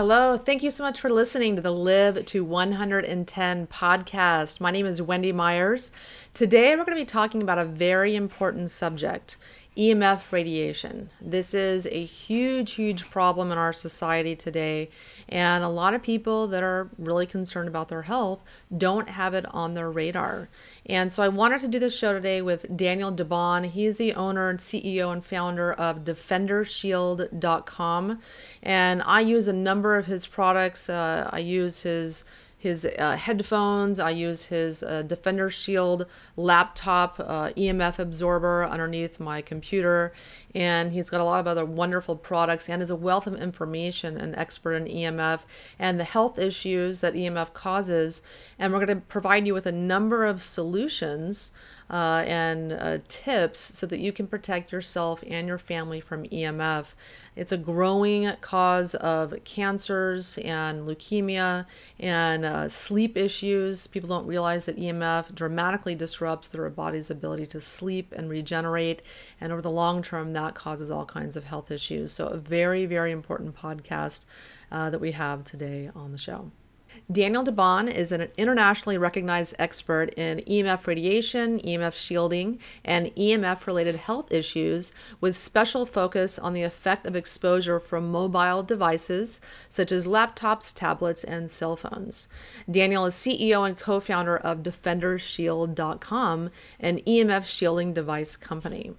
Hello. Thank you so much for listening to the Live to 110 podcast. My name is Wendy Myers. Today, we're going to be talking about a very important subject EMF radiation. This is a huge, huge problem in our society today, and a lot of people that are really concerned about their health don't have it on their radar. And so I wanted to do this show today with Daniel DeBaun. He's the owner and CEO and founder of DefenderShield.com, and I use a number of his products. Uh, I use his his uh, headphones. I use his uh, Defender Shield laptop uh, EMF absorber underneath my computer. And he's got a lot of other wonderful products and is a wealth of information and expert in EMF and the health issues that EMF causes. And we're going to provide you with a number of solutions uh, and uh, tips so that you can protect yourself and your family from EMF. It's a growing cause of cancers and leukemia and uh, sleep issues. People don't realize that EMF dramatically disrupts their body's ability to sleep and regenerate. And over the long term, that causes all kinds of health issues. So, a very, very important podcast uh, that we have today on the show. Daniel DeBaun is an internationally recognized expert in EMF radiation, EMF shielding, and EMF related health issues with special focus on the effect of exposure from mobile devices such as laptops, tablets, and cell phones. Daniel is CEO and co founder of DefenderShield.com, an EMF shielding device company.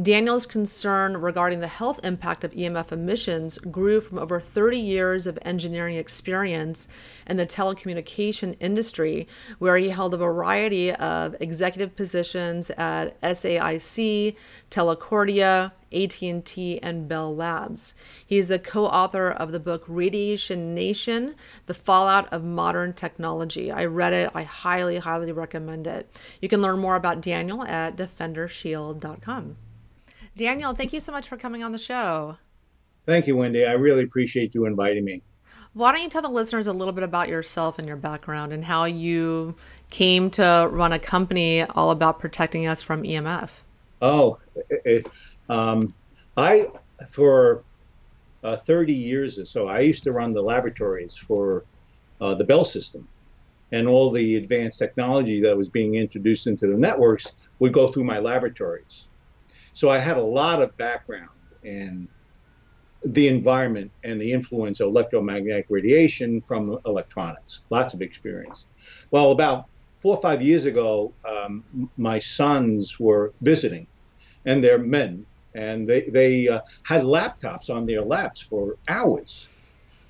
Daniel's concern regarding the health impact of EMF emissions grew from over 30 years of engineering experience in the telecommunication industry, where he held a variety of executive positions at SAIC, Telcordia, AT&T, and Bell Labs. He is a co-author of the book Radiation Nation: The Fallout of Modern Technology. I read it. I highly, highly recommend it. You can learn more about Daniel at defendershield.com. Daniel, thank you so much for coming on the show. Thank you, Wendy. I really appreciate you inviting me. Why don't you tell the listeners a little bit about yourself and your background and how you came to run a company all about protecting us from EMF? Oh, um, I, for uh, 30 years or so, I used to run the laboratories for uh, the Bell system. And all the advanced technology that was being introduced into the networks would go through my laboratories. So I had a lot of background in the environment and the influence of electromagnetic radiation from electronics. Lots of experience. Well, about four or five years ago, um, my sons were visiting, and they're men, and they, they uh, had laptops on their laps for hours.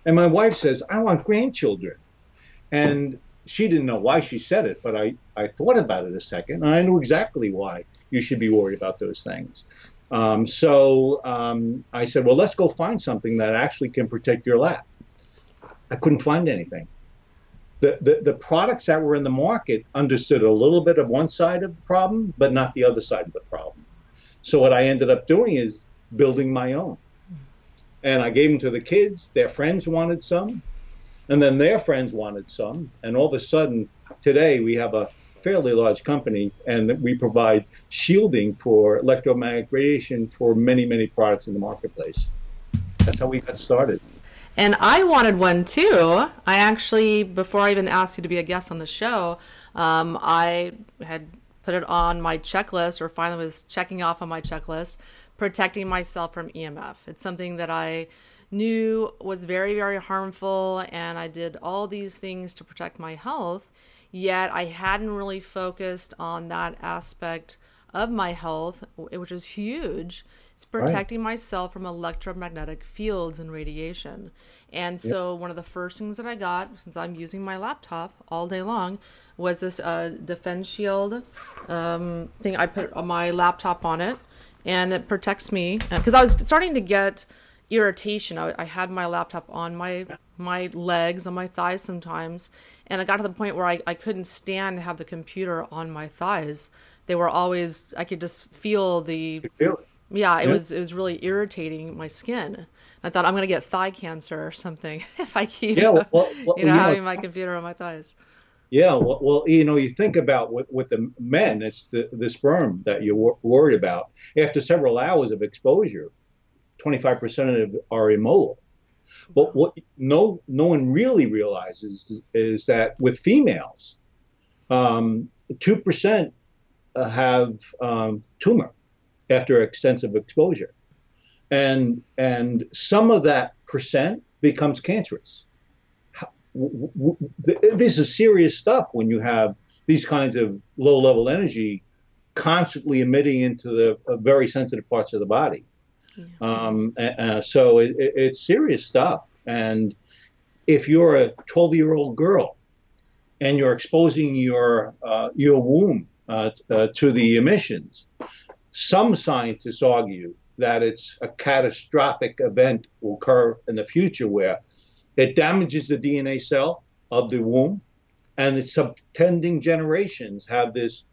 And my wife says, I want grandchildren. And she didn't know why she said it, but I, I thought about it a second, and I knew exactly why you should be worried about those things. Um, so um, I said, well, let's go find something that actually can protect your lap. I couldn't find anything. The, the, the products that were in the market understood a little bit of one side of the problem, but not the other side of the problem. So what I ended up doing is building my own. And I gave them to the kids. Their friends wanted some. And then their friends wanted some. And all of a sudden, today we have a fairly large company, and we provide shielding for electromagnetic radiation for many, many products in the marketplace. That's how we got started. And I wanted one too. I actually, before I even asked you to be a guest on the show, um, I had put it on my checklist, or finally was checking off on my checklist, protecting myself from EMF. It's something that I knew was very, very harmful, and I did all these things to protect my health yet I hadn't really focused on that aspect of my health, which is huge. It's protecting right. myself from electromagnetic fields and radiation. And so, yep. one of the first things that I got, since I'm using my laptop all day long, was this uh, Defense Shield um, thing. I put my laptop on it, and it protects me because uh, I was starting to get irritation. I, I, had my laptop on my my legs, on my thighs sometimes, and I got to the point where I, I couldn't stand to have the computer on my thighs. They were always I could just feel the feel it. Yeah, it was it was really irritating my skin. I thought I'm gonna get thigh cancer or something if I keep yeah, well, well, you know, having my computer on my thighs. Yeah, well, well, you know, you think about with, with the men, it's the, the sperm that you're wor- worried about. After several hours of exposure, 25% of them are immobile. But what no no one really realizes is, is that with females, um, two percent have um, tumor after extensive exposure, and and some of that percent becomes cancerous. This is serious stuff when you have these kinds of low level energy constantly emitting into the uh, very sensitive parts of the body. Yeah. Um, uh, so it, it, it's serious stuff. And if you're a 12 year old girl and you're exposing your uh, your womb uh, uh, to the emissions, some scientists argue that it's a catastrophic event will occur in the future where it damages the DNA cell of the womb, and its subtending generations have this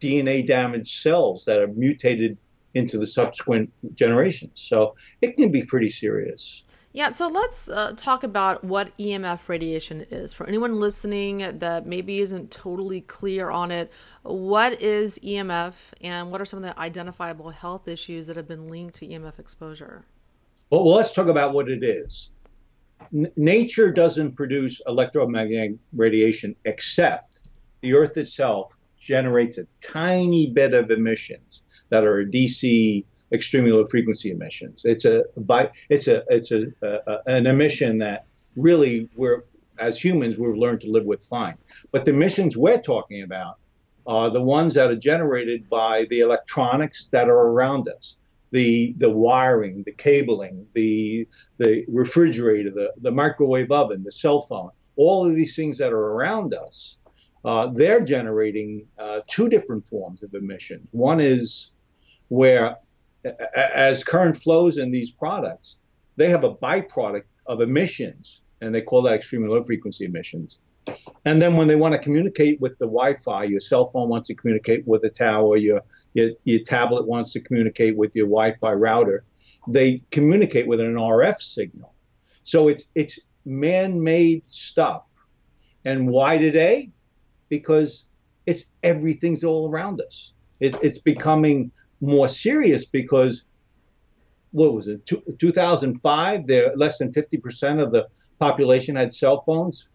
DNA damaged cells that are mutated into the subsequent generations. So it can be pretty serious. Yeah, so let's uh, talk about what EMF radiation is. For anyone listening that maybe isn't totally clear on it, what is EMF and what are some of the identifiable health issues that have been linked to EMF exposure? Well, well let's talk about what it is. N- nature doesn't produce electromagnetic radiation except the Earth itself generates a tiny bit of emissions that are DC extremely low frequency emissions. It's a it's a it's a, an emission that really we're as humans we've learned to live with fine. But the emissions we're talking about are the ones that are generated by the electronics that are around us. The, the wiring, the cabling, the, the refrigerator, the, the microwave oven, the cell phone, all of these things that are around us, uh, they're generating uh, two different forms of emissions. One is where as current flows in these products, they have a byproduct of emissions, and they call that extremely low frequency emissions. And then when they want to communicate with the Wi-Fi, your cell phone wants to communicate with a tower, your, your, your tablet wants to communicate with your Wi-Fi router, they communicate with an RF signal. So it's it's man-made stuff. And why today? Because it's everything's all around us. It, it's becoming more serious because what was it, 2005? There, less than 50% of the population had cell phones.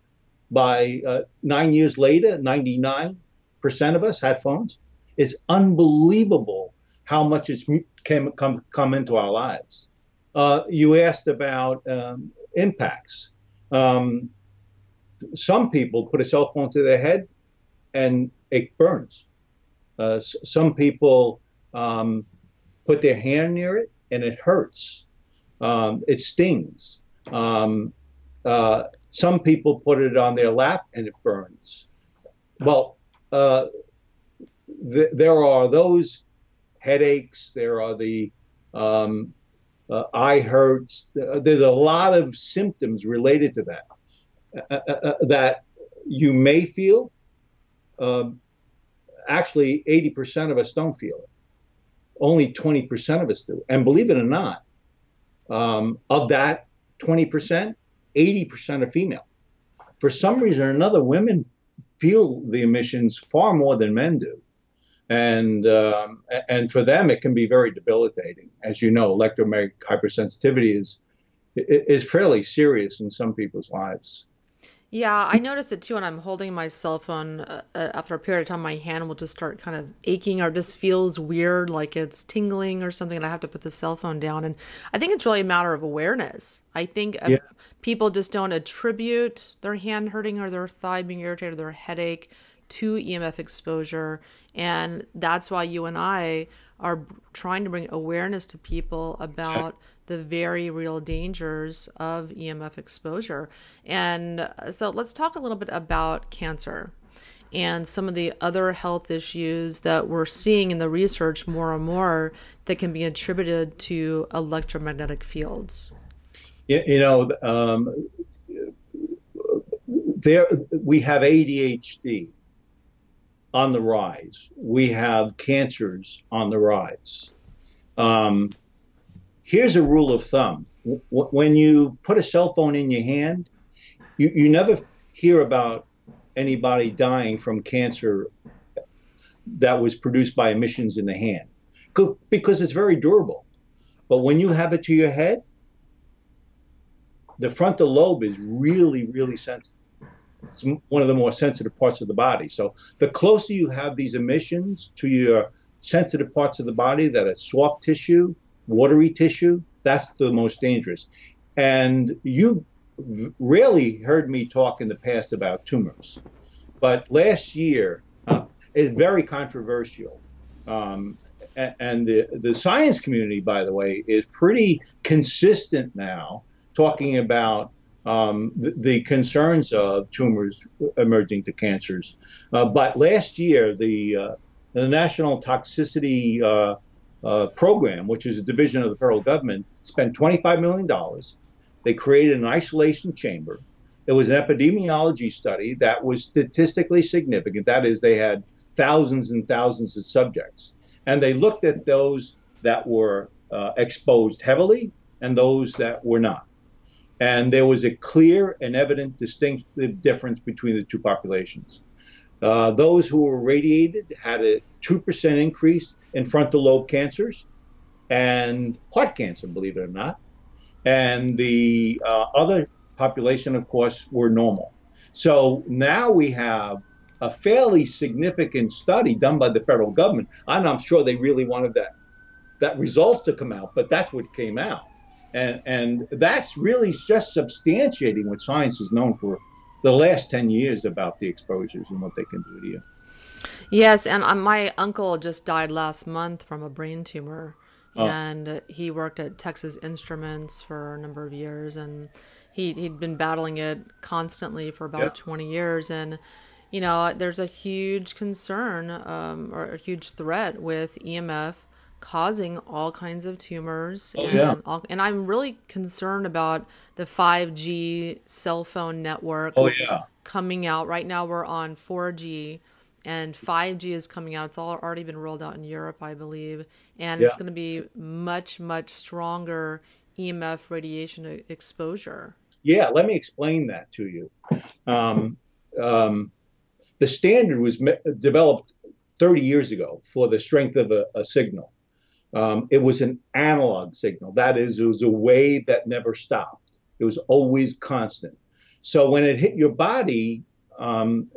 By uh, nine years later, 99% of us had phones. It's unbelievable how much it's came, come, come into our lives. Uh, you asked about um, impacts. Um, some people put a cell phone to their head and it burns. Uh, some people um, put their hand near it and it hurts. Um, it stings. Um, uh, some people put it on their lap and it burns. Well, uh, th- there are those headaches. There are the um, uh, eye hurts. There's a lot of symptoms related to that uh, uh, uh, that you may feel. Um, actually, 80% of us don't feel it only 20% of us do. And believe it or not, um, of that 20%, 80% are female. For some reason or another, women feel the emissions far more than men do. And um, and for them, it can be very debilitating. As you know, electromagnetic hypersensitivity is is fairly serious in some people's lives. Yeah, I notice it too when I'm holding my cell phone. Uh, uh, after a period of time, my hand will just start kind of aching or just feels weird, like it's tingling or something, and I have to put the cell phone down. And I think it's really a matter of awareness. I think yeah. people just don't attribute their hand hurting or their thigh being irritated or their headache to EMF exposure. And that's why you and I are trying to bring awareness to people about the very real dangers of EMF exposure. And uh, so let's talk a little bit about cancer and some of the other health issues that we're seeing in the research more and more that can be attributed to electromagnetic fields. You know, um, there we have ADHD on the rise. We have cancers on the rise. Um, here's a rule of thumb when you put a cell phone in your hand, you, you never hear about anybody dying from cancer that was produced by emissions in the hand because it's very durable. But when you have it to your head, the frontal lobe is really, really sensitive. It's one of the more sensitive parts of the body. So the closer you have these emissions to your sensitive parts of the body that are soft tissue, watery tissue, that's the most dangerous. And you rarely heard me talk in the past about tumors. But last year, uh, it's very controversial. Um, and the, the science community, by the way, is pretty consistent now talking about um, the, the, concerns of tumors emerging to cancers. Uh, but last year, the, uh, the National Toxicity uh, uh Program, which is a division of the federal government, spent $25 million. They created an isolation chamber. It was an epidemiology study that was statistically significant. That is, they had thousands and thousands of subjects and they looked at those that were uh, exposed heavily and those that were not. And there was a clear and evident distinctive difference between the two populations. Uh, those who were radiated had a 2% increase in frontal lobe cancers and heart cancer, believe it or not. And the uh, other population, of course, were normal. So now we have a fairly significant study done by the federal government. And I'm sure they really wanted that that result to come out, but that's what came out. And and that's really just substantiating what science is known for the last 10 years about the exposures and what they can do to you. Yes, and uh, my uncle just died last month from a brain tumor. Oh. And he worked at Texas Instruments for a number of years and he, he'd been battling it constantly for about yeah. 20 years. And you know, there's a huge concern um, or a huge threat with EMF causing all kinds of tumors. Oh, and, yeah. all, and I'm really concerned about the 5G cell phone network oh, yeah. coming out. Right now, we're on 4G. And 5G is coming out. It's all already been rolled out in Europe, I believe. And yeah. it's going to be much, much stronger EMF radiation exposure. Yeah, let me explain that to you. Um, um, the standard was me- developed 30 years ago for the strength of a, a signal. Um, it was an analog signal. That is, it was a wave that never stopped. It was always constant. So when it hit your body, um,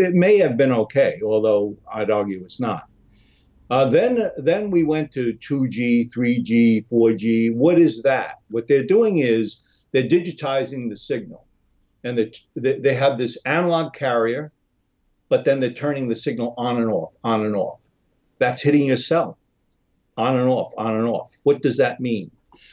it may have been okay, although I'd argue it's not. Uh, then, then we went to 2G, 3G, 4G. What is that? What they're doing is they're digitizing the signal, and they, they have this analog carrier but then they're turning the signal on and off, on and off. That's hitting your cell, on and off, on and off. What does that mean?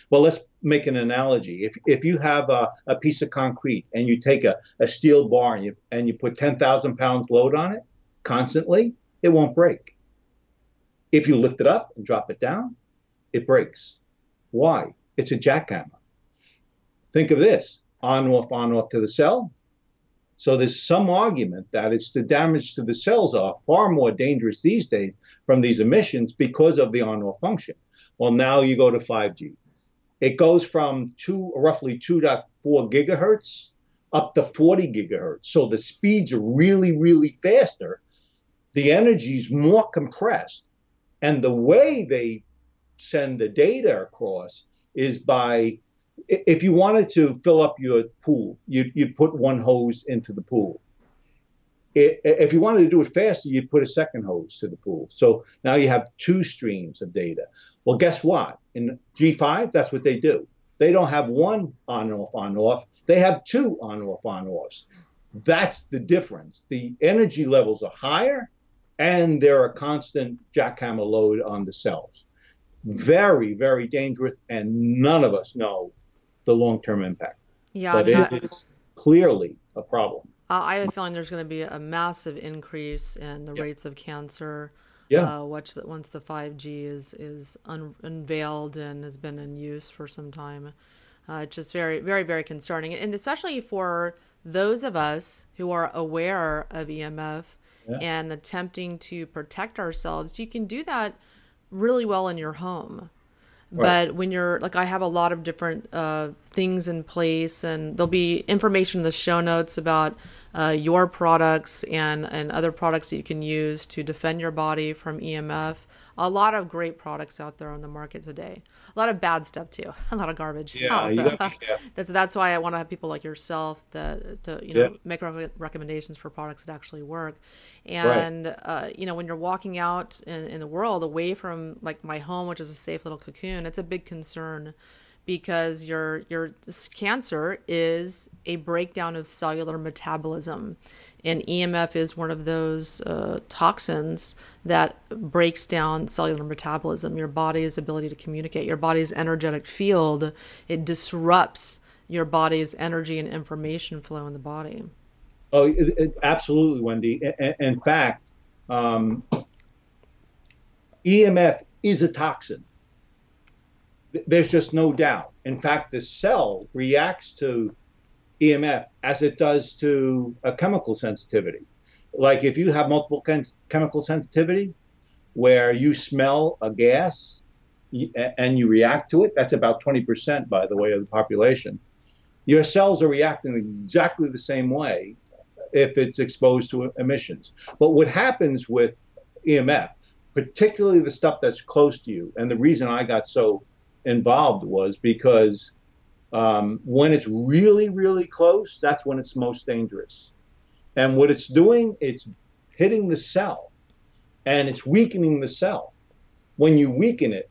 Well, let's make an analogy. If, if you have a, a piece of concrete and you take a, a steel bar and you, and you put 10,000 pounds load on it constantly, it won't break. If you lift it up and drop it down, it breaks. Why? It's a jackhammer. Think of this on, off, on, off to the cell, so there's some argument that it's the damage to the cells are far more dangerous these days from these emissions because of the on-off function. Well, now you go to 5G. It goes from two, roughly 2.4 gigahertz up to 40 gigahertz. So the speeds are really, really faster. The energy is more compressed. And the way they send the data across is by if you wanted to fill up your pool, you'd, you'd put one hose into the pool. If you wanted to do it faster, you'd put a second hose to the pool. So now you have two streams of data. Well, guess what? In G5, that's what they do. They don't have one on off on off. They have two on off on offs. That's the difference. The energy levels are higher, and there are constant jackhammer load on the cells. Very, very dangerous, and none of us know the long term impact. Yeah, but it is clearly a problem. Uh, I have a feeling there's going to be a massive increase in the rates of cancer. Yeah. Uh, once the, once the 5G is is un- unveiled and has been in use for some time, uh, it's just very very very concerning, and especially for those of us who are aware of EMF yeah. and attempting to protect ourselves. You can do that really well in your home. But when you're like, I have a lot of different uh, things in place, and there'll be information in the show notes about uh, your products and and other products that you can use to defend your body from EMF. A lot of great products out there on the market today. A lot of bad stuff too. A lot of garbage. Yeah, also. that's that's why I want to have people like yourself that to you know yeah. make recommendations for products that actually work. And right. uh, you know when you're walking out in, in the world away from like my home, which is a safe little cocoon, it's a big concern because your your cancer is a breakdown of cellular metabolism and EMF is one of those uh, toxins that breaks down cellular metabolism. Your body's ability to communicate your body's energetic field it disrupts your body's energy and information flow in the body. Oh it, it, absolutely wendy. In, fact um, EMF is a toxin. There's just no doubt. In fact, the cell reacts to EMF as it does to a chemical sensitivity. Like if you have multiple chemical sensitivity, where you smell a gas and you react to it, that's about 20%, by the way, of the population. Your cells are reacting exactly the same way if it's exposed to emissions. But what happens with EMF, particularly the stuff that's close to you, and the reason I got so involved was because um, when it's really, really close, that's when it's most dangerous. And what it's doing, it's hitting the cell and it's weakening the cell. When you weaken it,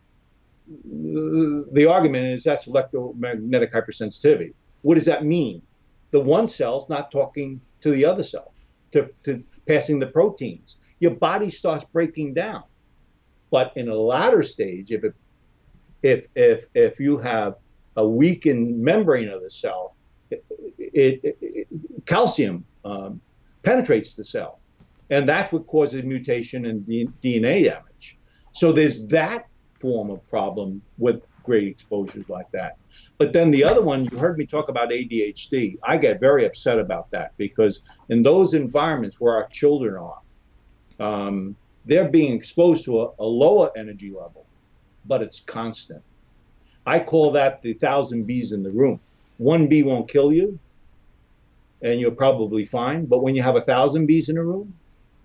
the argument is that's electromagnetic hypersensitivity. What does that mean? The one cell's not talking to the other cell, to, to passing the proteins. Your body starts breaking down. But in a latter stage, if it if if if you have a weakened membrane of the cell, it, it, it, calcium um, penetrates the cell, and that's what causes mutation and D- DNA damage. So there's that form of problem with great exposures like that. But then the other one, you heard me talk about ADHD. I get very upset about that because in those environments where our children are, um, they're being exposed to a, a lower energy level but it's constant. I call that the thousand bees in the room. One bee won't kill you, and you're probably fine. But when you have a thousand bees in a room,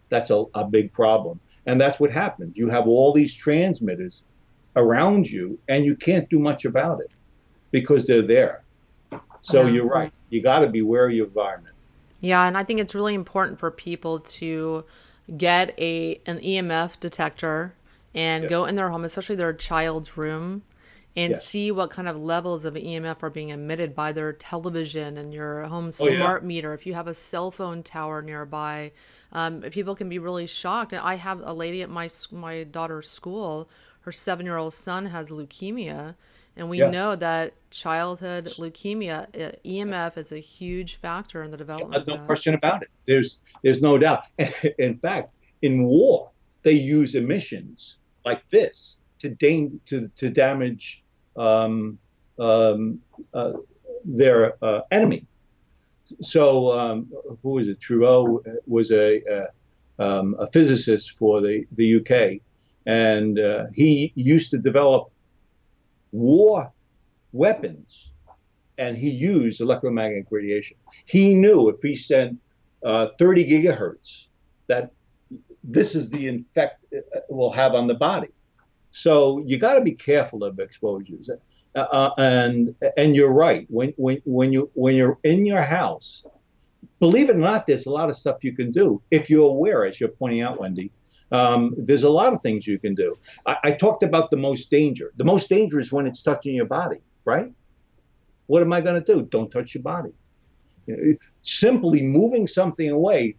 that's a, a big problem. And that's what happens. You have all these transmitters around you, and you can't do much about it because they're there. So yeah. you're right. You got to be aware of your environment. Yeah, and I think it's really important for people to get a an EMF detector and go in their home, especially their child's room, and see what kind of levels of EMF are being emitted by their television and your home smart oh, yeah. meter. If you have a cell phone tower nearby, um, people can be really shocked. And I have a lady at my my daughter's school. Her seven year old son has leukemia, and we yeah. know that childhood leukemia uh, EMF is a huge factor in the development. No question about it. There's there's no doubt. In fact, in war, they use emissions like this to, da- to, to damage um, um, uh, their uh, enemy. So, um, who was it? Trudeau was a, a, um, a, physicist for the, the UK, and uh, he used to develop war weapons, and he used electromagnetic radiation. He knew if he sent uh, 30 gigahertz, that this is the effect it will have on the body. So you got to be careful of exposures. Uh, uh, and and you're right. When when when you when you're in your house, believe it or not, there's a lot of stuff you can do if you're aware, as you're pointing out, Wendy. Um, there's a lot of things you can do. I, I talked about the most danger. The most danger is when it's touching your body, right? What am I going to do? Don't touch your body. Simply moving something away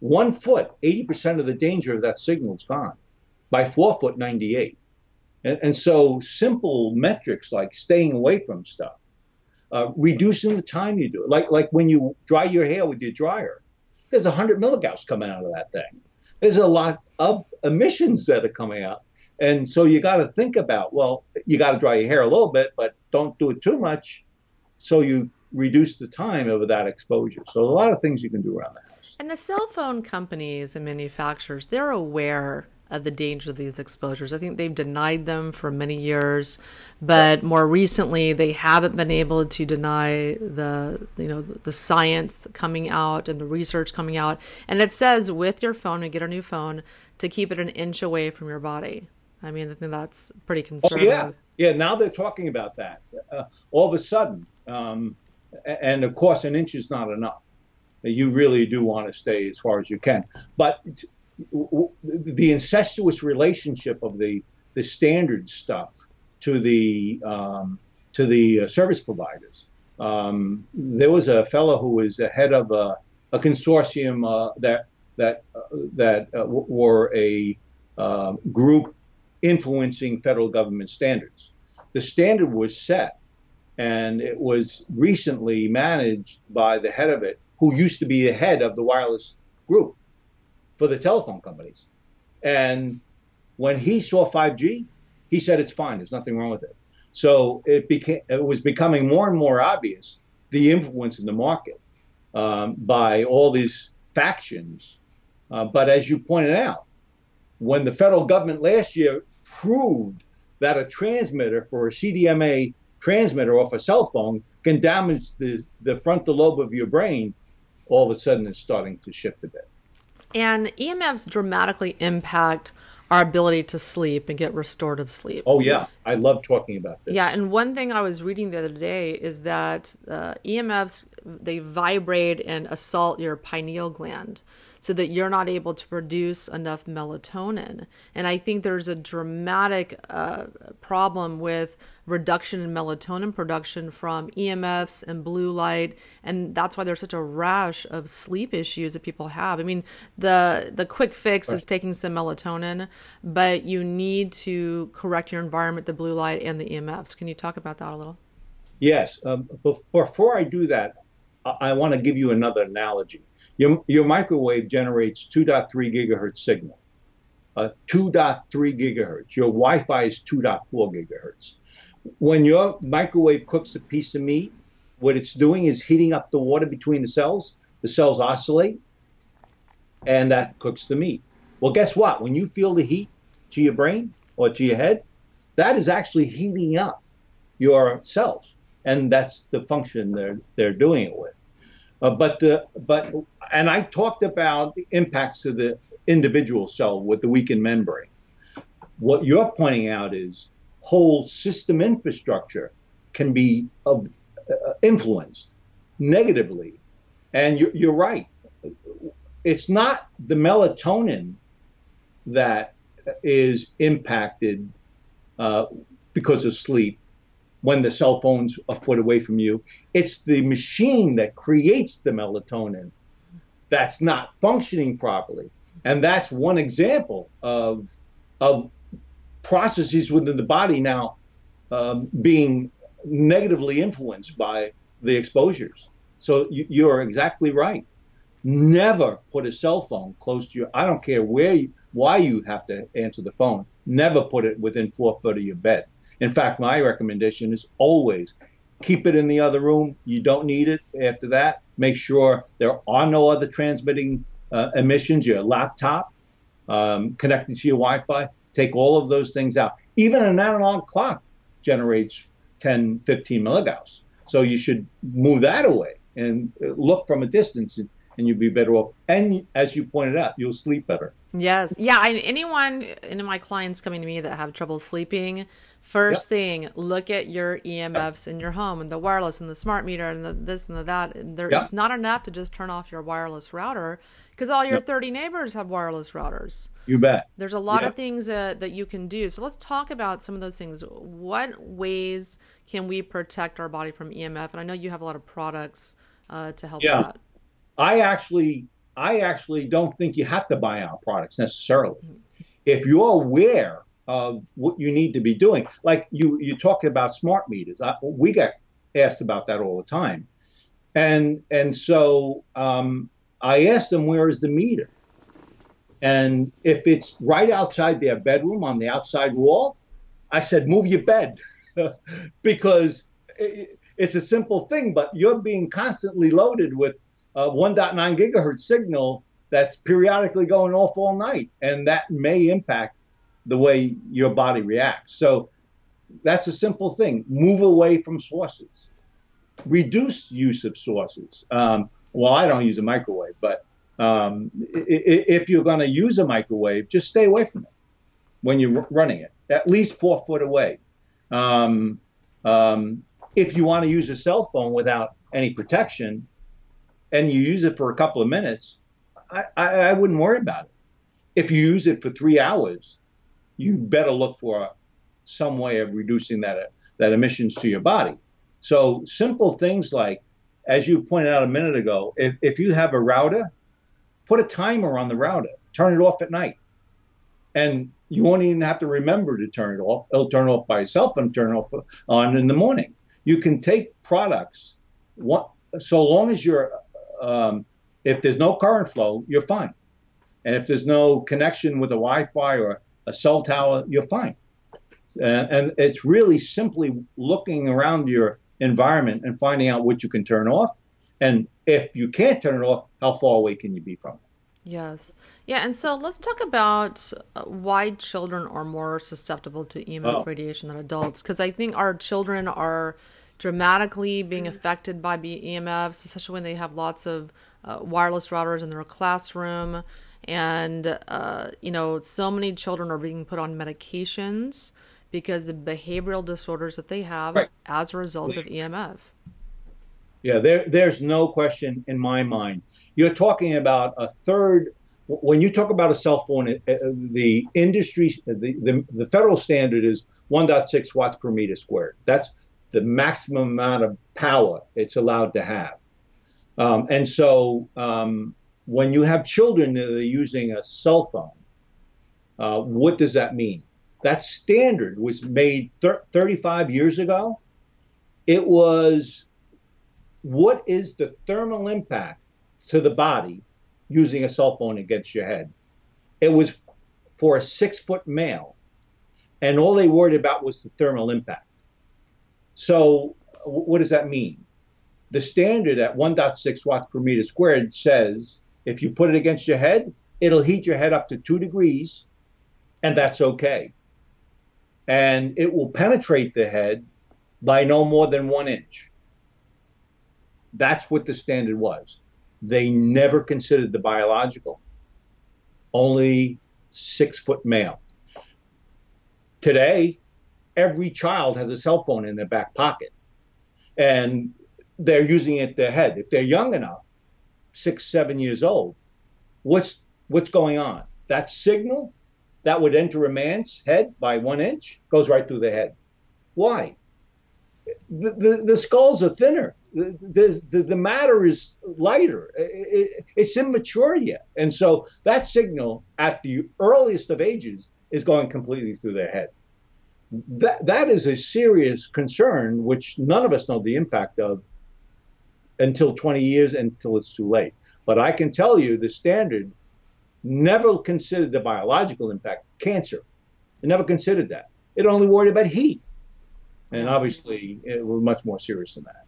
one foot, 80% of the danger of that signal is gone. By four foot, 98. And, and so simple metrics like staying away from stuff, uh, reducing the time you do it, like, like when you dry your hair with your dryer, there's 100 milligauss coming out of that thing. There's a lot of emissions that are coming out. And so you got to think about, well, you got to dry your hair a little bit, but don't do it too much. So you reduce the time of that exposure. So a lot of things you can do around that. And the cell phone companies and manufacturers, they're aware of the danger of these exposures. I think they've denied them for many years, but more recently they haven't been able to deny the you know the science coming out and the research coming out. And it says with your phone, and get a new phone, to keep it an inch away from your body. I mean, I think that's pretty conservative. Oh, yeah, yeah. Now they're talking about that. Uh, all of a sudden, um, and of course, an inch is not enough. You really do want to stay as far as you can. But the incestuous relationship of the the standard stuff to the um, to the uh, service providers. Um, there was a fellow who was the head of a, a consortium uh, that that uh, that uh, were a um, group influencing federal government standards. The standard was set, and it was recently managed by the head of it, who used to be the head of the wireless group for the telephone companies. And when he saw 5G, he said it's fine. There's nothing wrong with it. So it became it was becoming more and more obvious the influence in the market um, by all these factions. Uh, but as you pointed out, when the federal government last year proved that a transmitter for a CDMA transmitter off a cell phone can damage the, the frontal lobe of your brain, all of a sudden it's starting to shift a bit. And EMFs dramatically impact our ability to sleep and get restorative sleep. Oh yeah, I love talking about this. Yeah, and one thing I was reading the other day is that uh, EMFs they vibrate and assault your pineal gland so that you're not able to produce enough melatonin. And I think there's a dramatic uh, problem with reduction in melatonin production from EMFs and blue light, and that's why there's such a rash of sleep issues that people have. I mean, the the quick fix right. is taking some melatonin, but you need to correct your environment, the blue light and the EMFs. Can you talk about that a little? Yes. Um, before I do that, I, I want to give you another analogy. Your, your microwave generates 2.3 gigahertz signal. Uh, 2.3 gigahertz. Your Wi-Fi is 2.4 gigahertz. When your microwave cooks a piece of meat, what it's doing is heating up the water between the cells. The cells oscillate, and that cooks the meat. Well, guess what? When you feel the heat to your brain or to your head, that is actually heating up your cells, and that's the function they're they're doing it with. Uh, but the but and I talked about the impacts to the individual cell with the weakened membrane. What you're pointing out is whole system infrastructure can be uh, influenced negatively, and you're, you're right. It's not the melatonin that is impacted uh, because of sleep when the cell phone's a foot away from you. It's the machine that creates the melatonin that's not functioning properly. And that's one example of, of processes within the body now um, being negatively influenced by the exposures. So you, you're exactly right. Never put a cell phone close to your. I don't care where, you, why you have to answer the phone. Never put it within four foot of your bed. In fact, my recommendation is always keep it in the other room. You don't need it after that. Make sure there are no other transmitting uh, emissions. Your laptop um, connected to your Wi-Fi. Take all of those things out. Even an analog clock generates 10, 15 milligauss. So you should move that away and look from a distance, and, and you'll be better off. And as you pointed out, you'll sleep better. Yes. Yeah. I, anyone, any of my clients coming to me that have trouble sleeping, First yep. thing, look at your EMFs yep. in your home and the wireless and the smart meter and the this and the that. There, yep. It's not enough to just turn off your wireless router because all your 30 neighbors have wireless routers. You bet. There's a lot of things uh, that you can do. So let's talk about some of those things. What ways can we protect our body from EMF? And I know you have a lot of products uh, to help yeah. that. I actually, I actually don't think you have to buy our products necessarily. Mm-hmm. If you're aware of what you need to be doing. Like you, you talked about smart meters. I, we get asked about that all the time, and and so um, I asked them where is the meter, and if it's right outside their bedroom on the outside wall, I said move your bed, because it, it's a simple thing, but you're being constantly loaded with a 1.9 gigahertz signal that's periodically going off all night, and that may impact the way your body reacts. So that's a simple thing. Move away from sources. Reduce use of sources. Um, well, I don't use a microwave, but um, if you're going to use a microwave, just stay away from it. when you're running it, at least four foot away. Um, um, if you want to use a cell phone without any protection and you use it for a couple of minutes, I, I, I wouldn't worry about it. If you use it for three hours, you better look for some way of reducing that, that emissions to your body. So simple things like, as you pointed out a minute ago, if, if you have a router, put a timer on the router, turn it off at night. And you won't even have to remember to turn it off. It'll turn off by itself and turn off on in the morning. You can take products, so long as you're, um, if there's no current flow, you're fine. And if there's no connection with a Wi-Fi or a cell tower, you're fine. And, and it's really simply looking around your environment and finding out what you can turn off. And if you can't turn it off, how far away can you be from it? Yes. Yeah. And so let's talk about uh, why children are more susceptible to EMF oh. radiation than adults. Because I think our children are dramatically being affected by EMFs, especially when they have lots of uh, wireless routers in their classroom. And, uh, you know, so many children are being put on medications because the behavioral disorders that they have right. as a result of EMF. Yeah, there, there's no question in my mind. You're talking about a third. When you talk about a cell phone, the industry, the, the, the federal standard is 1.6 watts per meter squared. That's the maximum amount of power it's allowed to have. Um, and so um, when you have children that are using a cell phone, uh, what does that mean? That standard was made thir- 35 years ago. It was what is the thermal impact to the body using a cell phone against your head? It was for a six foot male, and all they worried about was the thermal impact. So, what does that mean? The standard at 1.6 watts per meter squared says if you put it against your head, it'll heat your head up to two degrees, and that's okay. And it will penetrate the head by no more than one inch. That's what the standard was. They never considered the biological, only six foot male. Today, every child has a cell phone in their back pocket and they're using it their head. If they're young enough, six, seven years old, what's what's going on? That signal that would enter a man's head by one inch goes right through the head. Why? The, the, the skulls are thinner. The, the, the matter is lighter. It, it, it's immature yet. And so that signal at the earliest of ages is going completely through their head. That, that is a serious concern, which none of us know the impact of until 20 years until it's too late. But I can tell you the standard never considered the biological impact, cancer. It never considered that. It only worried about heat. And obviously, it was much more serious than that.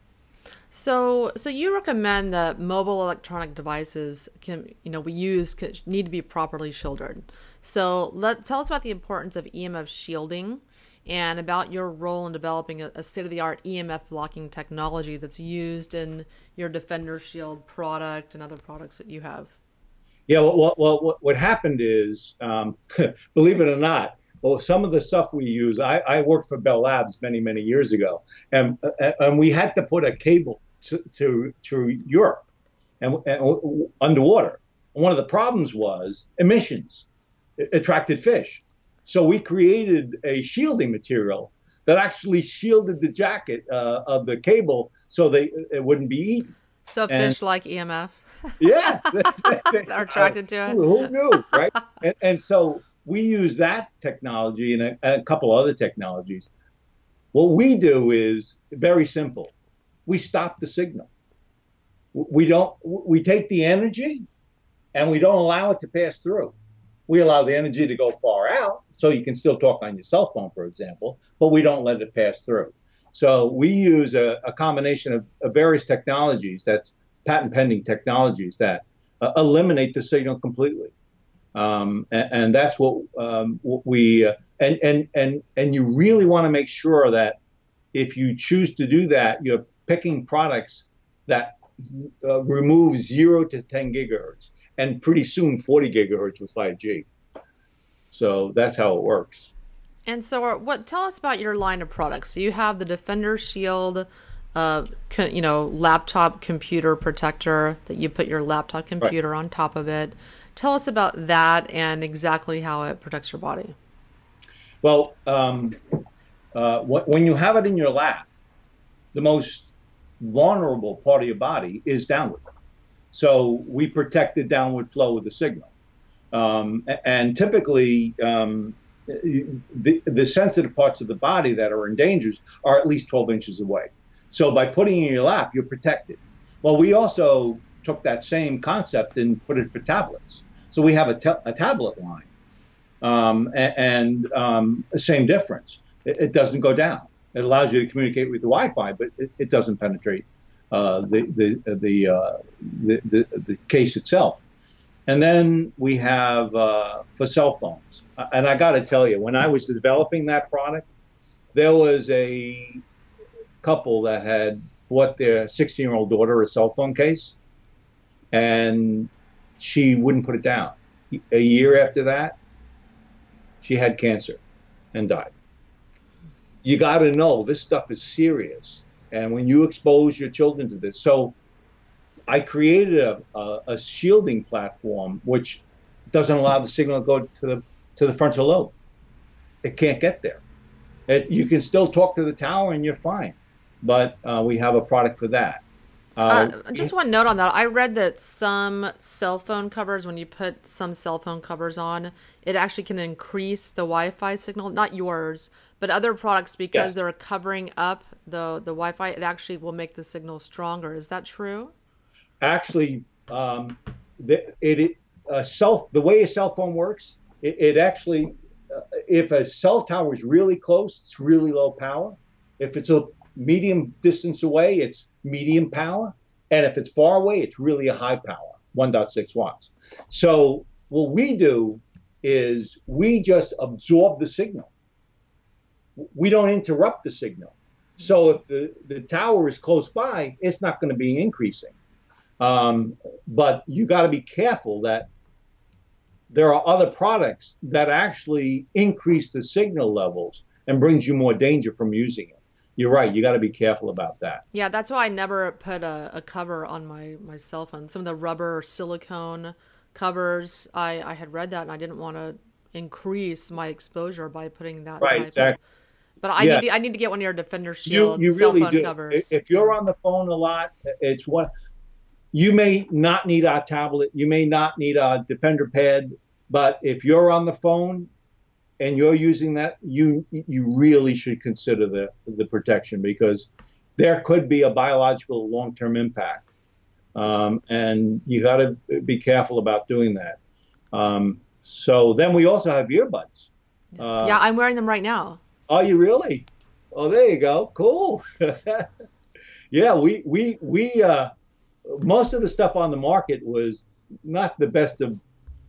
So, so you recommend that mobile electronic devices can, you know, we use need to be properly shielded. So, let tell us about the importance of EMF shielding and about your role in developing a, a state of the art EMF blocking technology that's used in your Defender Shield product and other products that you have. Yeah, well, well what, what happened is, um, believe it or not, well, some of the stuff we use, I, I, worked for Bell Labs many, many years ago, and and we had to put a cable to to, to Europe and, and underwater. And one of the problems was emissions it attracted fish. So we created a shielding material that actually shielded the jacket uh, of the cable so they it wouldn't be eaten. So and, fish like EMF. Yeah, they, are attracted to it. Who, who knew, right? and, and, so we use that technology and a, and a couple other technologies. What we do is very simple. We stop the signal. We don't. We take the energy, and we don't allow it to pass through. We allow the energy to go far out, so you can still talk on your cell phone, for example, but we don't let it pass through. So we use a, a combination of, of, various technologies, that's patent pending technologies that uh, eliminate the signal completely. Um, and, and, that's what, um, what we, uh, and, and, and, and you really want to make sure that if you choose to do that, you're picking products that uh, remove zero to 10 gigahertz and pretty soon 40 gigahertz with 5G. So that's how it works. And so, uh, what? Tell us about your line of products. So you have the Defender Shield, uh, co- you know, laptop computer protector that you put your laptop computer right. on top of it. Tell us about that and exactly how it protects your body. Well, um, uh, when you have it in your lap, the most vulnerable part of your body is downward. So we protect the downward flow of the signal. Um, and typically, um, the, the sensitive parts of the body that are in danger are at least 12 inches away. So by putting it in your lap, you're protected. Well, we also took that same concept and put it for tablets. So we have a, ta- a tablet line, um, and, and um, same difference. It, it, doesn't go down. It allows you to communicate with the Wi-Fi, but it, it doesn't penetrate uh, the the the, uh, the, the the case itself. And then we have uh, for cell phones and I got to tell you, when I was developing that product, there was a couple that had bought their 16 year old daughter a cell phone case, and she wouldn't put it down. A year after that, she had cancer and died. You got to know this stuff is serious. And when you expose your children to this, so I created a, a, a shielding platform which doesn't allow the signal to go to the to the frontal lobe. It can't get there. It, you can still talk to the tower and you're fine, but uh, we have a product for that. Uh, uh, just one note on that. I read that some cell phone covers, when you put some cell phone covers on, it actually can increase the Wi-Fi signal. Not yours, but other products because yes. they're covering up the the Wi-Fi. It actually will make the signal stronger. Is that true? Actually, um, the, it, uh, self the way a cell phone works it, it actually, uh, if a cell tower is really close, it's really low power. If it's a medium distance away, it's medium power. And if it's far away, it's really a high power, 1.6 watts. So what we do is we just absorb the signal. We don't interrupt the signal. So if the, the tower is close by, it's not going to be increasing. Um, but you got to be careful that there are other products that actually increase the signal levels and brings you more danger from using it. You're right. You got to be careful about that. Yeah, that's why I never put a, a, cover on my, my cell phone. Some of the rubber or silicone covers, I, I had read that and I didn't want to increase my exposure by putting that. Right, exactly. Of, but I yeah. need to, I need to get one of your Defender Shield you, you cell really phone do. covers. If you're on the phone a lot, it's one. You may not need a tablet. You may not need a Defender Pad but if you're on the phone and you're using that, you you really should consider the the protection because there could be a biological long-term impact, um, and you got to be careful about doing that. Um, so then we also have earbuds. Uh, yeah, I'm wearing them right now. Are you really? Oh, there you go. Cool. yeah, we we we uh, most of the stuff on the market was not the best of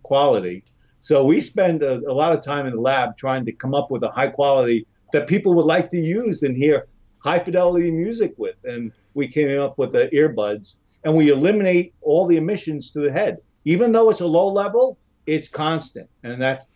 quality. So we spend a, a, lot of time in the lab trying to come up with a high quality that people would like to use and hear high fidelity music with. And we came up with the earbuds and we eliminate all the emissions to the head. Even though it's a low level, it's constant. And that's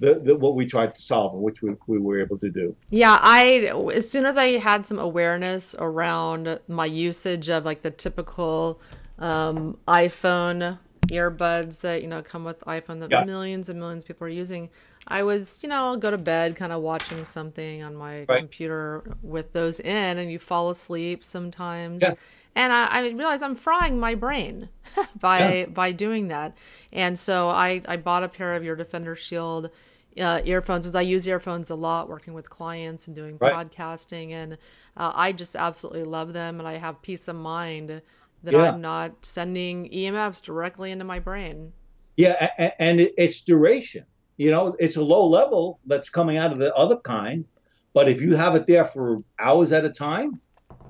the, the, what we tried to solve, and which we, we were able to do. Yeah, I as soon as I had some awareness around my usage of like the typical um, iPhone earbuds that you know come with iPhone that yeah. millions and millions of people are using. I was, you know, go to bed kind of watching something on my right. computer with those in, and you fall asleep sometimes. Yeah. And I, I realized I'm frying my brain by yeah. by doing that. And so I, I bought a pair of your Defender Shield uh, earphones because I use earphones a lot working with clients and doing right. podcasting. And uh, I just absolutely love them, and I have peace of mind that yeah. I'm not sending EMFs directly into my brain. Yeah, and it's duration. You know, it's a low level that's coming out of the other kind, but if you have it there for hours at a time,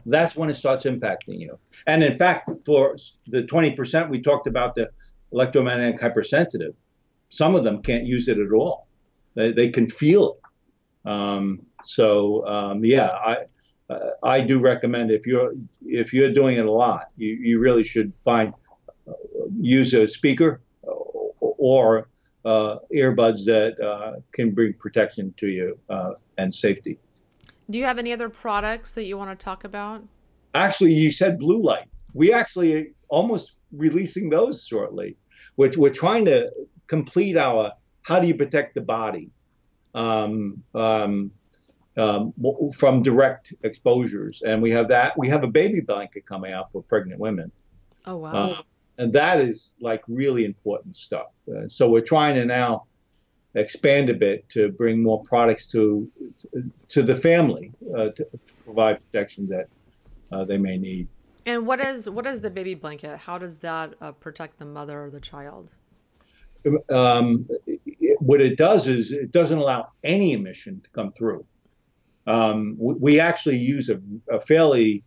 that's when it starts impacting you. And in fact, for the 20% we talked about the electromagnetic hypersensitive, some of them can't use it at all. They, they can feel it. Um, so um, yeah, I uh, I do recommend if you're if you're doing it a lot, you, you really should find uh, use a speaker or uh, earbuds that uh, can bring protection to you uh, and safety. Do you have any other products that you want to talk about? Actually, you said blue light. We actually almost releasing those shortly. We're, we're trying to complete our how do you protect the body um, um, um, from direct exposures, and we have that. We have a baby blanket coming out for pregnant women. Oh wow! Uh, and that is like really important stuff. Uh, so we're trying to now expand a bit to bring more products to to the family uh, to provide protection that uh, they may need. And what is what is the baby blanket? How does that uh, protect the mother or the child? Um, what it does is it doesn't allow any emission to come through. Um, we, we, actually use a, a fairly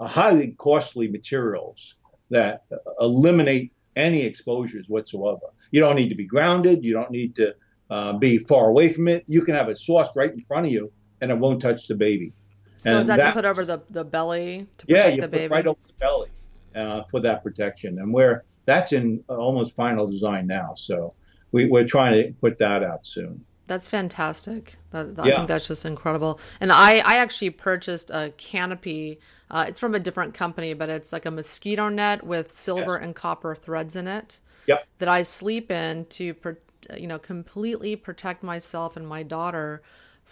a highly costly materials that eliminate any exposures whatsoever. You don't need to be grounded. You don't need to uh, be far away from it. You can have it sourced right in front of you, and it won't touch the baby. So and is that, that, to put over the, the belly to yeah, protect you the put baby? right over the belly uh, for that protection. And we're that's in almost final design now. So we, we're trying to put that out soon. That's fantastic. That, that, yeah. I think that's just incredible. And I, I actually purchased a canopy. Uh, it's from a different company, but it's like a mosquito net with silver yes. and copper threads in it. Yep. That I sleep in to, you know, completely protect myself and my daughter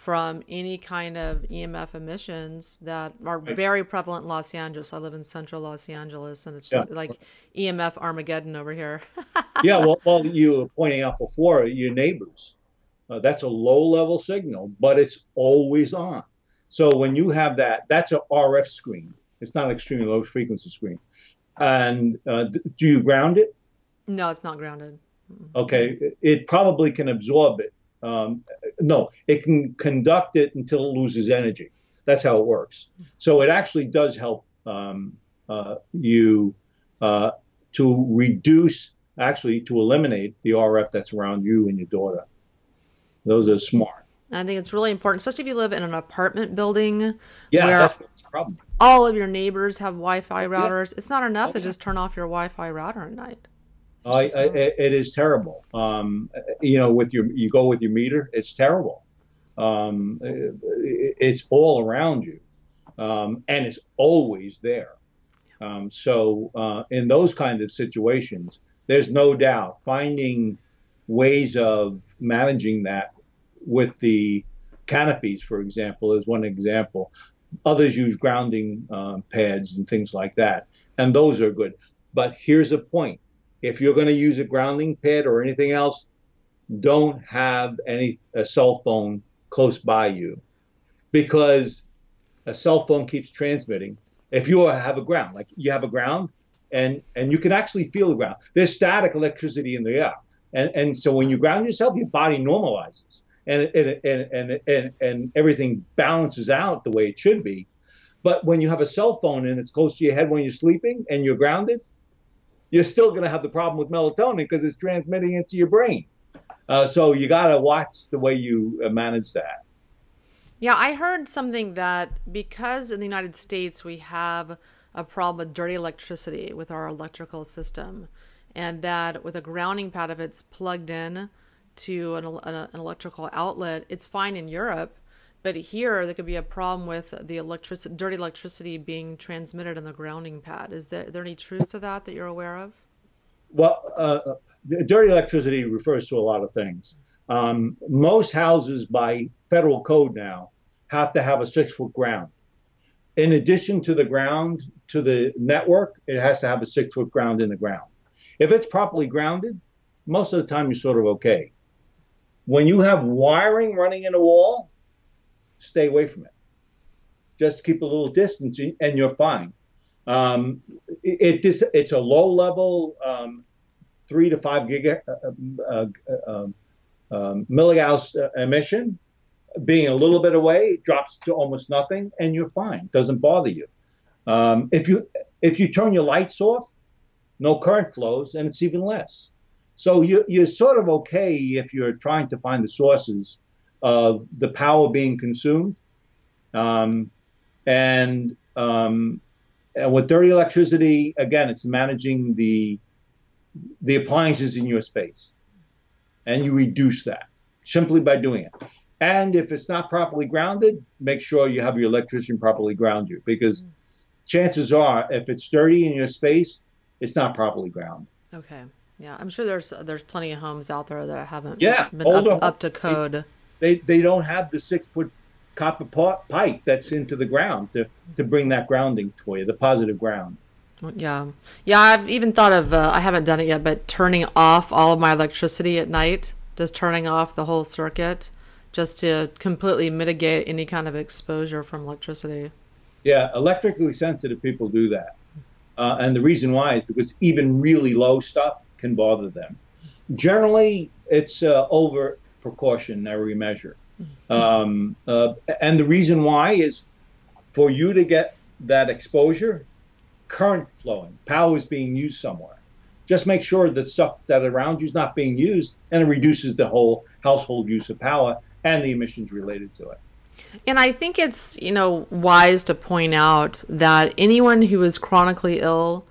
from any kind of EMF emissions that are very prevalent in Los Angeles. I live in central Los Angeles, and it's yeah. like EMF Armageddon over here. yeah, well, well, you were pointing out before your neighbors. Uh, that's a low level signal, but it's always on. So when you have that, that's an RF screen. It's not an extremely low frequency screen. And uh, do you ground it? No, it's not grounded. Okay, it probably can absorb it um, no, it can conduct it until it loses energy. That's how it works. So it actually does help um, uh, you uh, to reduce, actually, to eliminate the RF that's around you and your daughter. Those are smart. I think it's really important, especially if you live in an apartment building. Yeah, where that's the problem. All of your neighbors have Wi-Fi routers. Yeah. It's not enough to just turn off your Wi-Fi router at night. I, I, it is terrible. Um, you know, with your you go with your meter, it's terrible. Um, it, it's all around you, um, and it's always there. Um, so uh, in those kind of situations, there's no doubt finding ways of managing that with the canopies, for example, is one example. Others use grounding um, pads and things like that, and those are good. But here's a point if you're going to use a grounding pad or anything else, don't have any a cell phone close by you because a cell phone keeps transmitting. If you have a ground, like you have a ground, and and you can actually feel the ground. There's static electricity in the air, and and so when you ground yourself, your body normalizes, and and and and and, and everything balances out the way it should be. But when you have a cell phone and it's close to your head when you're sleeping and you're grounded, you're still going to have the problem with melatonin because it's transmitting into your brain. Uh, so you got to watch the way you uh, manage that. Yeah, I heard something that because in the United States we have a problem with dirty electricity with our electrical system, and that with a grounding pad, if it's plugged in to an, an, electrical outlet, it's fine in Europe. But here, there could be a problem with the electric, dirty electricity being transmitted in the grounding pad. Is there, there any truth to that that you're aware of? Well, uh, dirty electricity refers to a lot of things. Um, most houses, by federal code now, have to have a six foot ground. In addition to the ground to the network, it has to have a six foot ground in the ground. If it's properly grounded, most of the time you're sort of okay. When you have wiring running in a wall, stay away from it. Just keep a little distance and you're fine. Um, it, it, it's a low level, um, three to five giga, uh, uh, um, um milligauss uh, emission. Being a little bit away, it drops to almost nothing, and you're fine. Doesn't bother you. Um, if you if you turn your lights off, no current flows, and it's even less. So you, you're sort of okay if you're trying to find the sources of the power being consumed. Um, and, um, and with dirty electricity, again, it's managing the the appliances in your space. and you reduce that simply by doing it. And if it's not properly grounded, make sure you have your electrician properly ground you because chances are, if it's dirty in your space, it's not properly grounded. Okay. Yeah, I'm sure there's there's plenty of homes out there that haven't yeah, been up, up, to code. They they don't have the six foot copper pipe that's into the ground to to bring that grounding for you, the positive ground. Yeah, yeah. I've even thought of uh, I haven't done it yet, but turning off all of my electricity at night, just turning off the whole circuit, just to completely mitigate any kind of exposure from electricity. Yeah, electrically sensitive people do that. Uh, and the reason why is because even really low stuff can bother them. Generally, it's uh, over precautionary measure. Um, uh, and the reason why is for you to get that exposure, current flowing, power is being used somewhere. Just make sure the stuff that around you is not being used, and it reduces the whole household use of power and the emissions related to it. And I think it's, you know, wise to point out that anyone who is chronically ill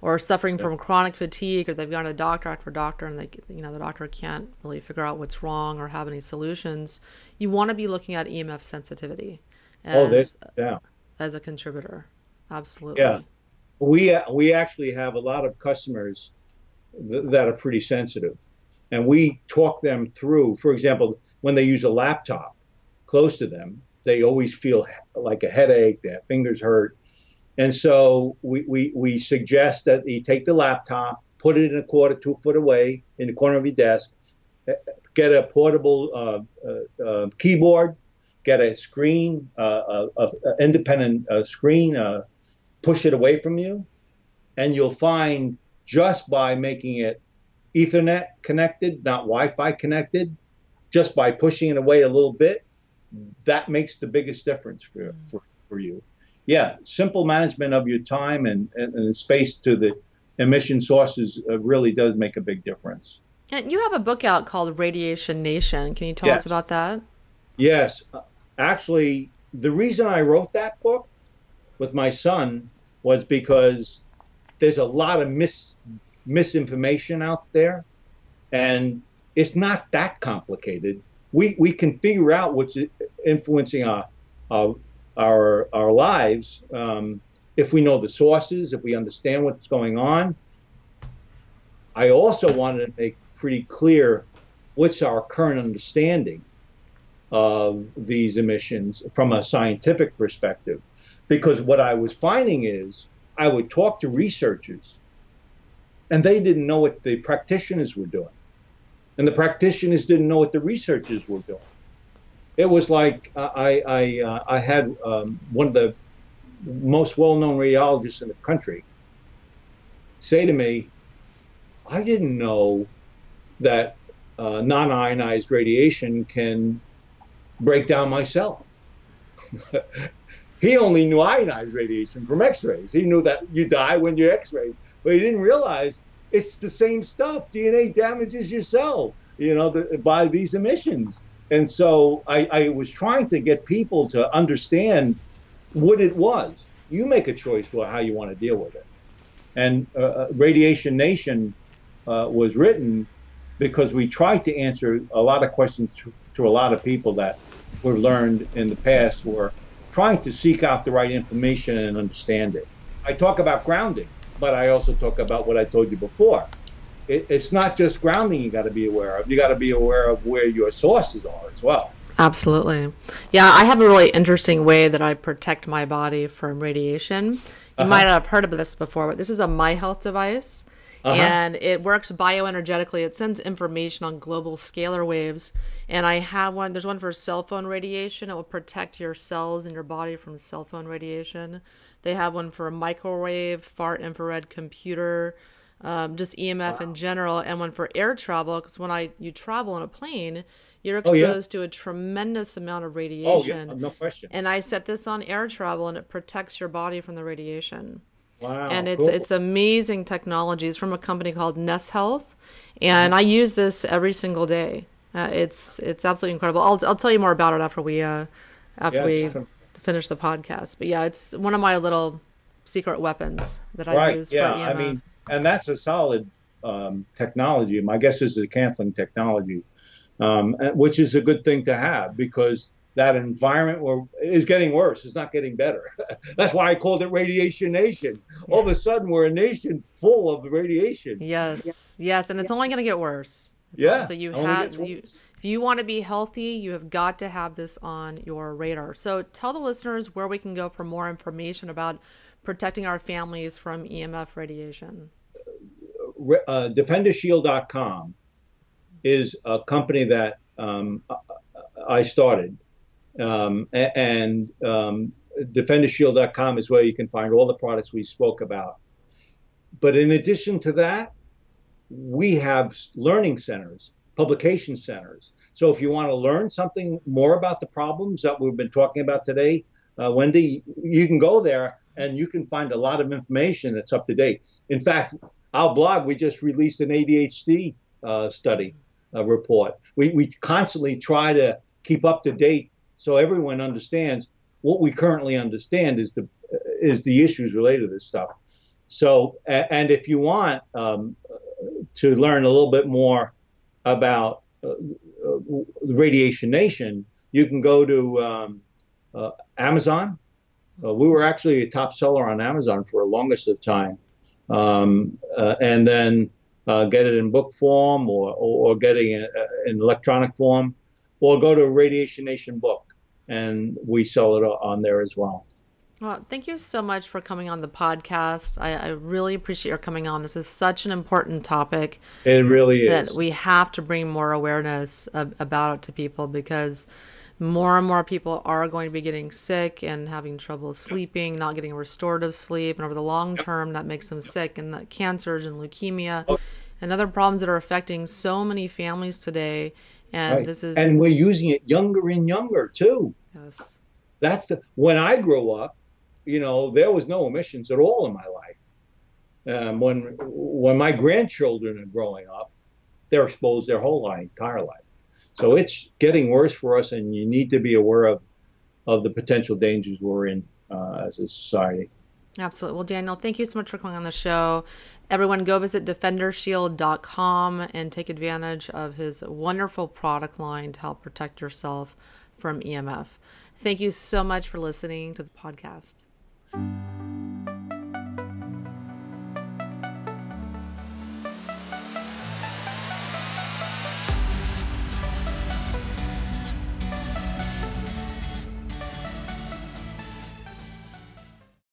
or suffering from chronic fatigue or they've gone to doctor after doctor and they you know the doctor can't really figure out what's wrong or have any solutions, you want to be looking at EMF sensitivity oh, as, oh, yeah. as a contributor. Absolutely. Yeah. We we actually have a lot of customers th- that are pretty sensitive. And we talk them through, for example, when they use a laptop, close to them, they always feel like a headache, their fingers hurt. And so we, we, we suggest that you take the laptop, put it in a quarter, two foot away in the corner of your desk, get a portable uh, uh, uh, keyboard, get a screen, uh, a, independent uh, screen, uh, push it away from you, and you'll find just by making it Ethernet connected, not Wi-Fi connected, just by pushing it away a little bit, that makes the biggest difference for, for, for you. Yeah, simple management of your time and, and, and space to the emission sources uh, really does make a big difference. And you have a book out called Radiation Nation. Can you tell yes. us about that? Yes. Uh, actually, the reason I wrote that book with my son was because there's a lot of mis misinformation out there, and it's not that complicated we, we can figure out what's influencing our, our, our, our lives um, if we know the sources, if we understand what's going on. I also wanted to make pretty clear what's our current understanding of these emissions from a scientific perspective. Because what I was finding is I would talk to researchers and they didn't know what the practitioners were doing and the practitioners didn't know what the researchers were doing. It was like I I, uh, I had um, one of the most well-known radiologists in the country say to me, "I didn't know that uh, non-ionized radiation can break down my cell." he only knew ionized radiation from X-rays. He knew that you die when you're X-rayed, but he didn't realize it's the same stuff. DNA damages your cell, you know, the, by these emissions. And so I, I was trying to get people to understand what it was. You make a choice for how you want to deal with it. And uh, uh, Radiation Nation uh, was written because we tried to answer a lot of questions to, to a lot of people that we've learned in the past were trying to seek out the right information and understand it. I talk about grounding but I also talk about what I told you before. It, it's not just grounding you got to be aware of. You got to be aware of where your sources are as well. Absolutely. Yeah, I have a really interesting way that I protect my body from radiation. You uh-huh. might have heard of this before, but this is a miHealth device. Uh-huh. And it works bioenergetically. It sends information on global scalar waves. And I have one, there's one for cell phone radiation. It will protect your cells and your body from cell phone radiation. They have one for microwave, far infrared computer, um, just EMF wow. in general, and one for air travel. Because when I you travel on a plane, you're exposed oh, yeah. to a tremendous amount of radiation. Oh, yeah. no question. And I set this on air travel, and it protects your body from the radiation. Wow, and it's cool. it's amazing technology. It's from a company called NES Health, and mm-hmm. I use this every single day. Uh, it's it's absolutely incredible. I'll I'll tell you more about it after we uh after yeah, we finish the podcast. But yeah, it's one of my little secret weapons that I right, use. Yeah, I mean, and that's a solid um, technology. My guess is the canceling technology, um, which is a good thing to have because that environment where, is getting worse. It's not getting better. That's why I called it Radiation Nation. All of a sudden, we're a nation full of radiation. Yes, yes, and it's only going to get worse. It's Yeah, all- so you only have you, if you want to be healthy, you have got to have this on your radar. So tell the listeners where we can go for more information about protecting our families from EMF radiation. Uh, DefenderShield.com is a company that um, I started, um, and um, DefenderShield.com is where you can find all the products we spoke about. But in addition to that, we have learning centers, publication centers. So if you want to learn something more about the problems that we've been talking about today, uh, Wendy, you can go there and you can find a lot of information that's up to date. In fact, our blog, we just released an ADHD uh, study uh, report. We, we constantly try to keep up to date so everyone understands what we currently understand is the is the issues related to this stuff. So, and if you want um, to learn a little bit more about uh, uh, Radiation Nation, you can go to um, uh, Amazon. Uh, we were actually a top seller on Amazon for the longest of time, um, uh, and then uh, get it in book form or, or, or getting it uh, in electronic form, or go to Radiation Nation book, and we sell it on there as well. Well, thank you so much for coming on the podcast. I, I really appreciate your coming on. This is such an important topic. It really is. that we have to bring more awareness ab- about it to people because more and more people are going to be getting sick and having trouble sleeping, not getting restorative sleep, and over the long term, that makes them sick. And that cancers and leukemia and other problems that are affecting so many families today. And Right. this is and we're using it younger and younger too. yes, That's the when I grew up, you know, there was no emissions at all in my life. Um, when when my grandchildren are growing up, they're exposed their whole life, entire life. So it's getting worse for us, and you need to be aware of of the potential dangers we're in uh, as a society. Absolutely. Well, Daniel, thank you so much for coming on the show. Everyone, go visit defendershield.com and take advantage of his wonderful product line to help protect yourself from EMF. Thank you so much for listening to the podcast.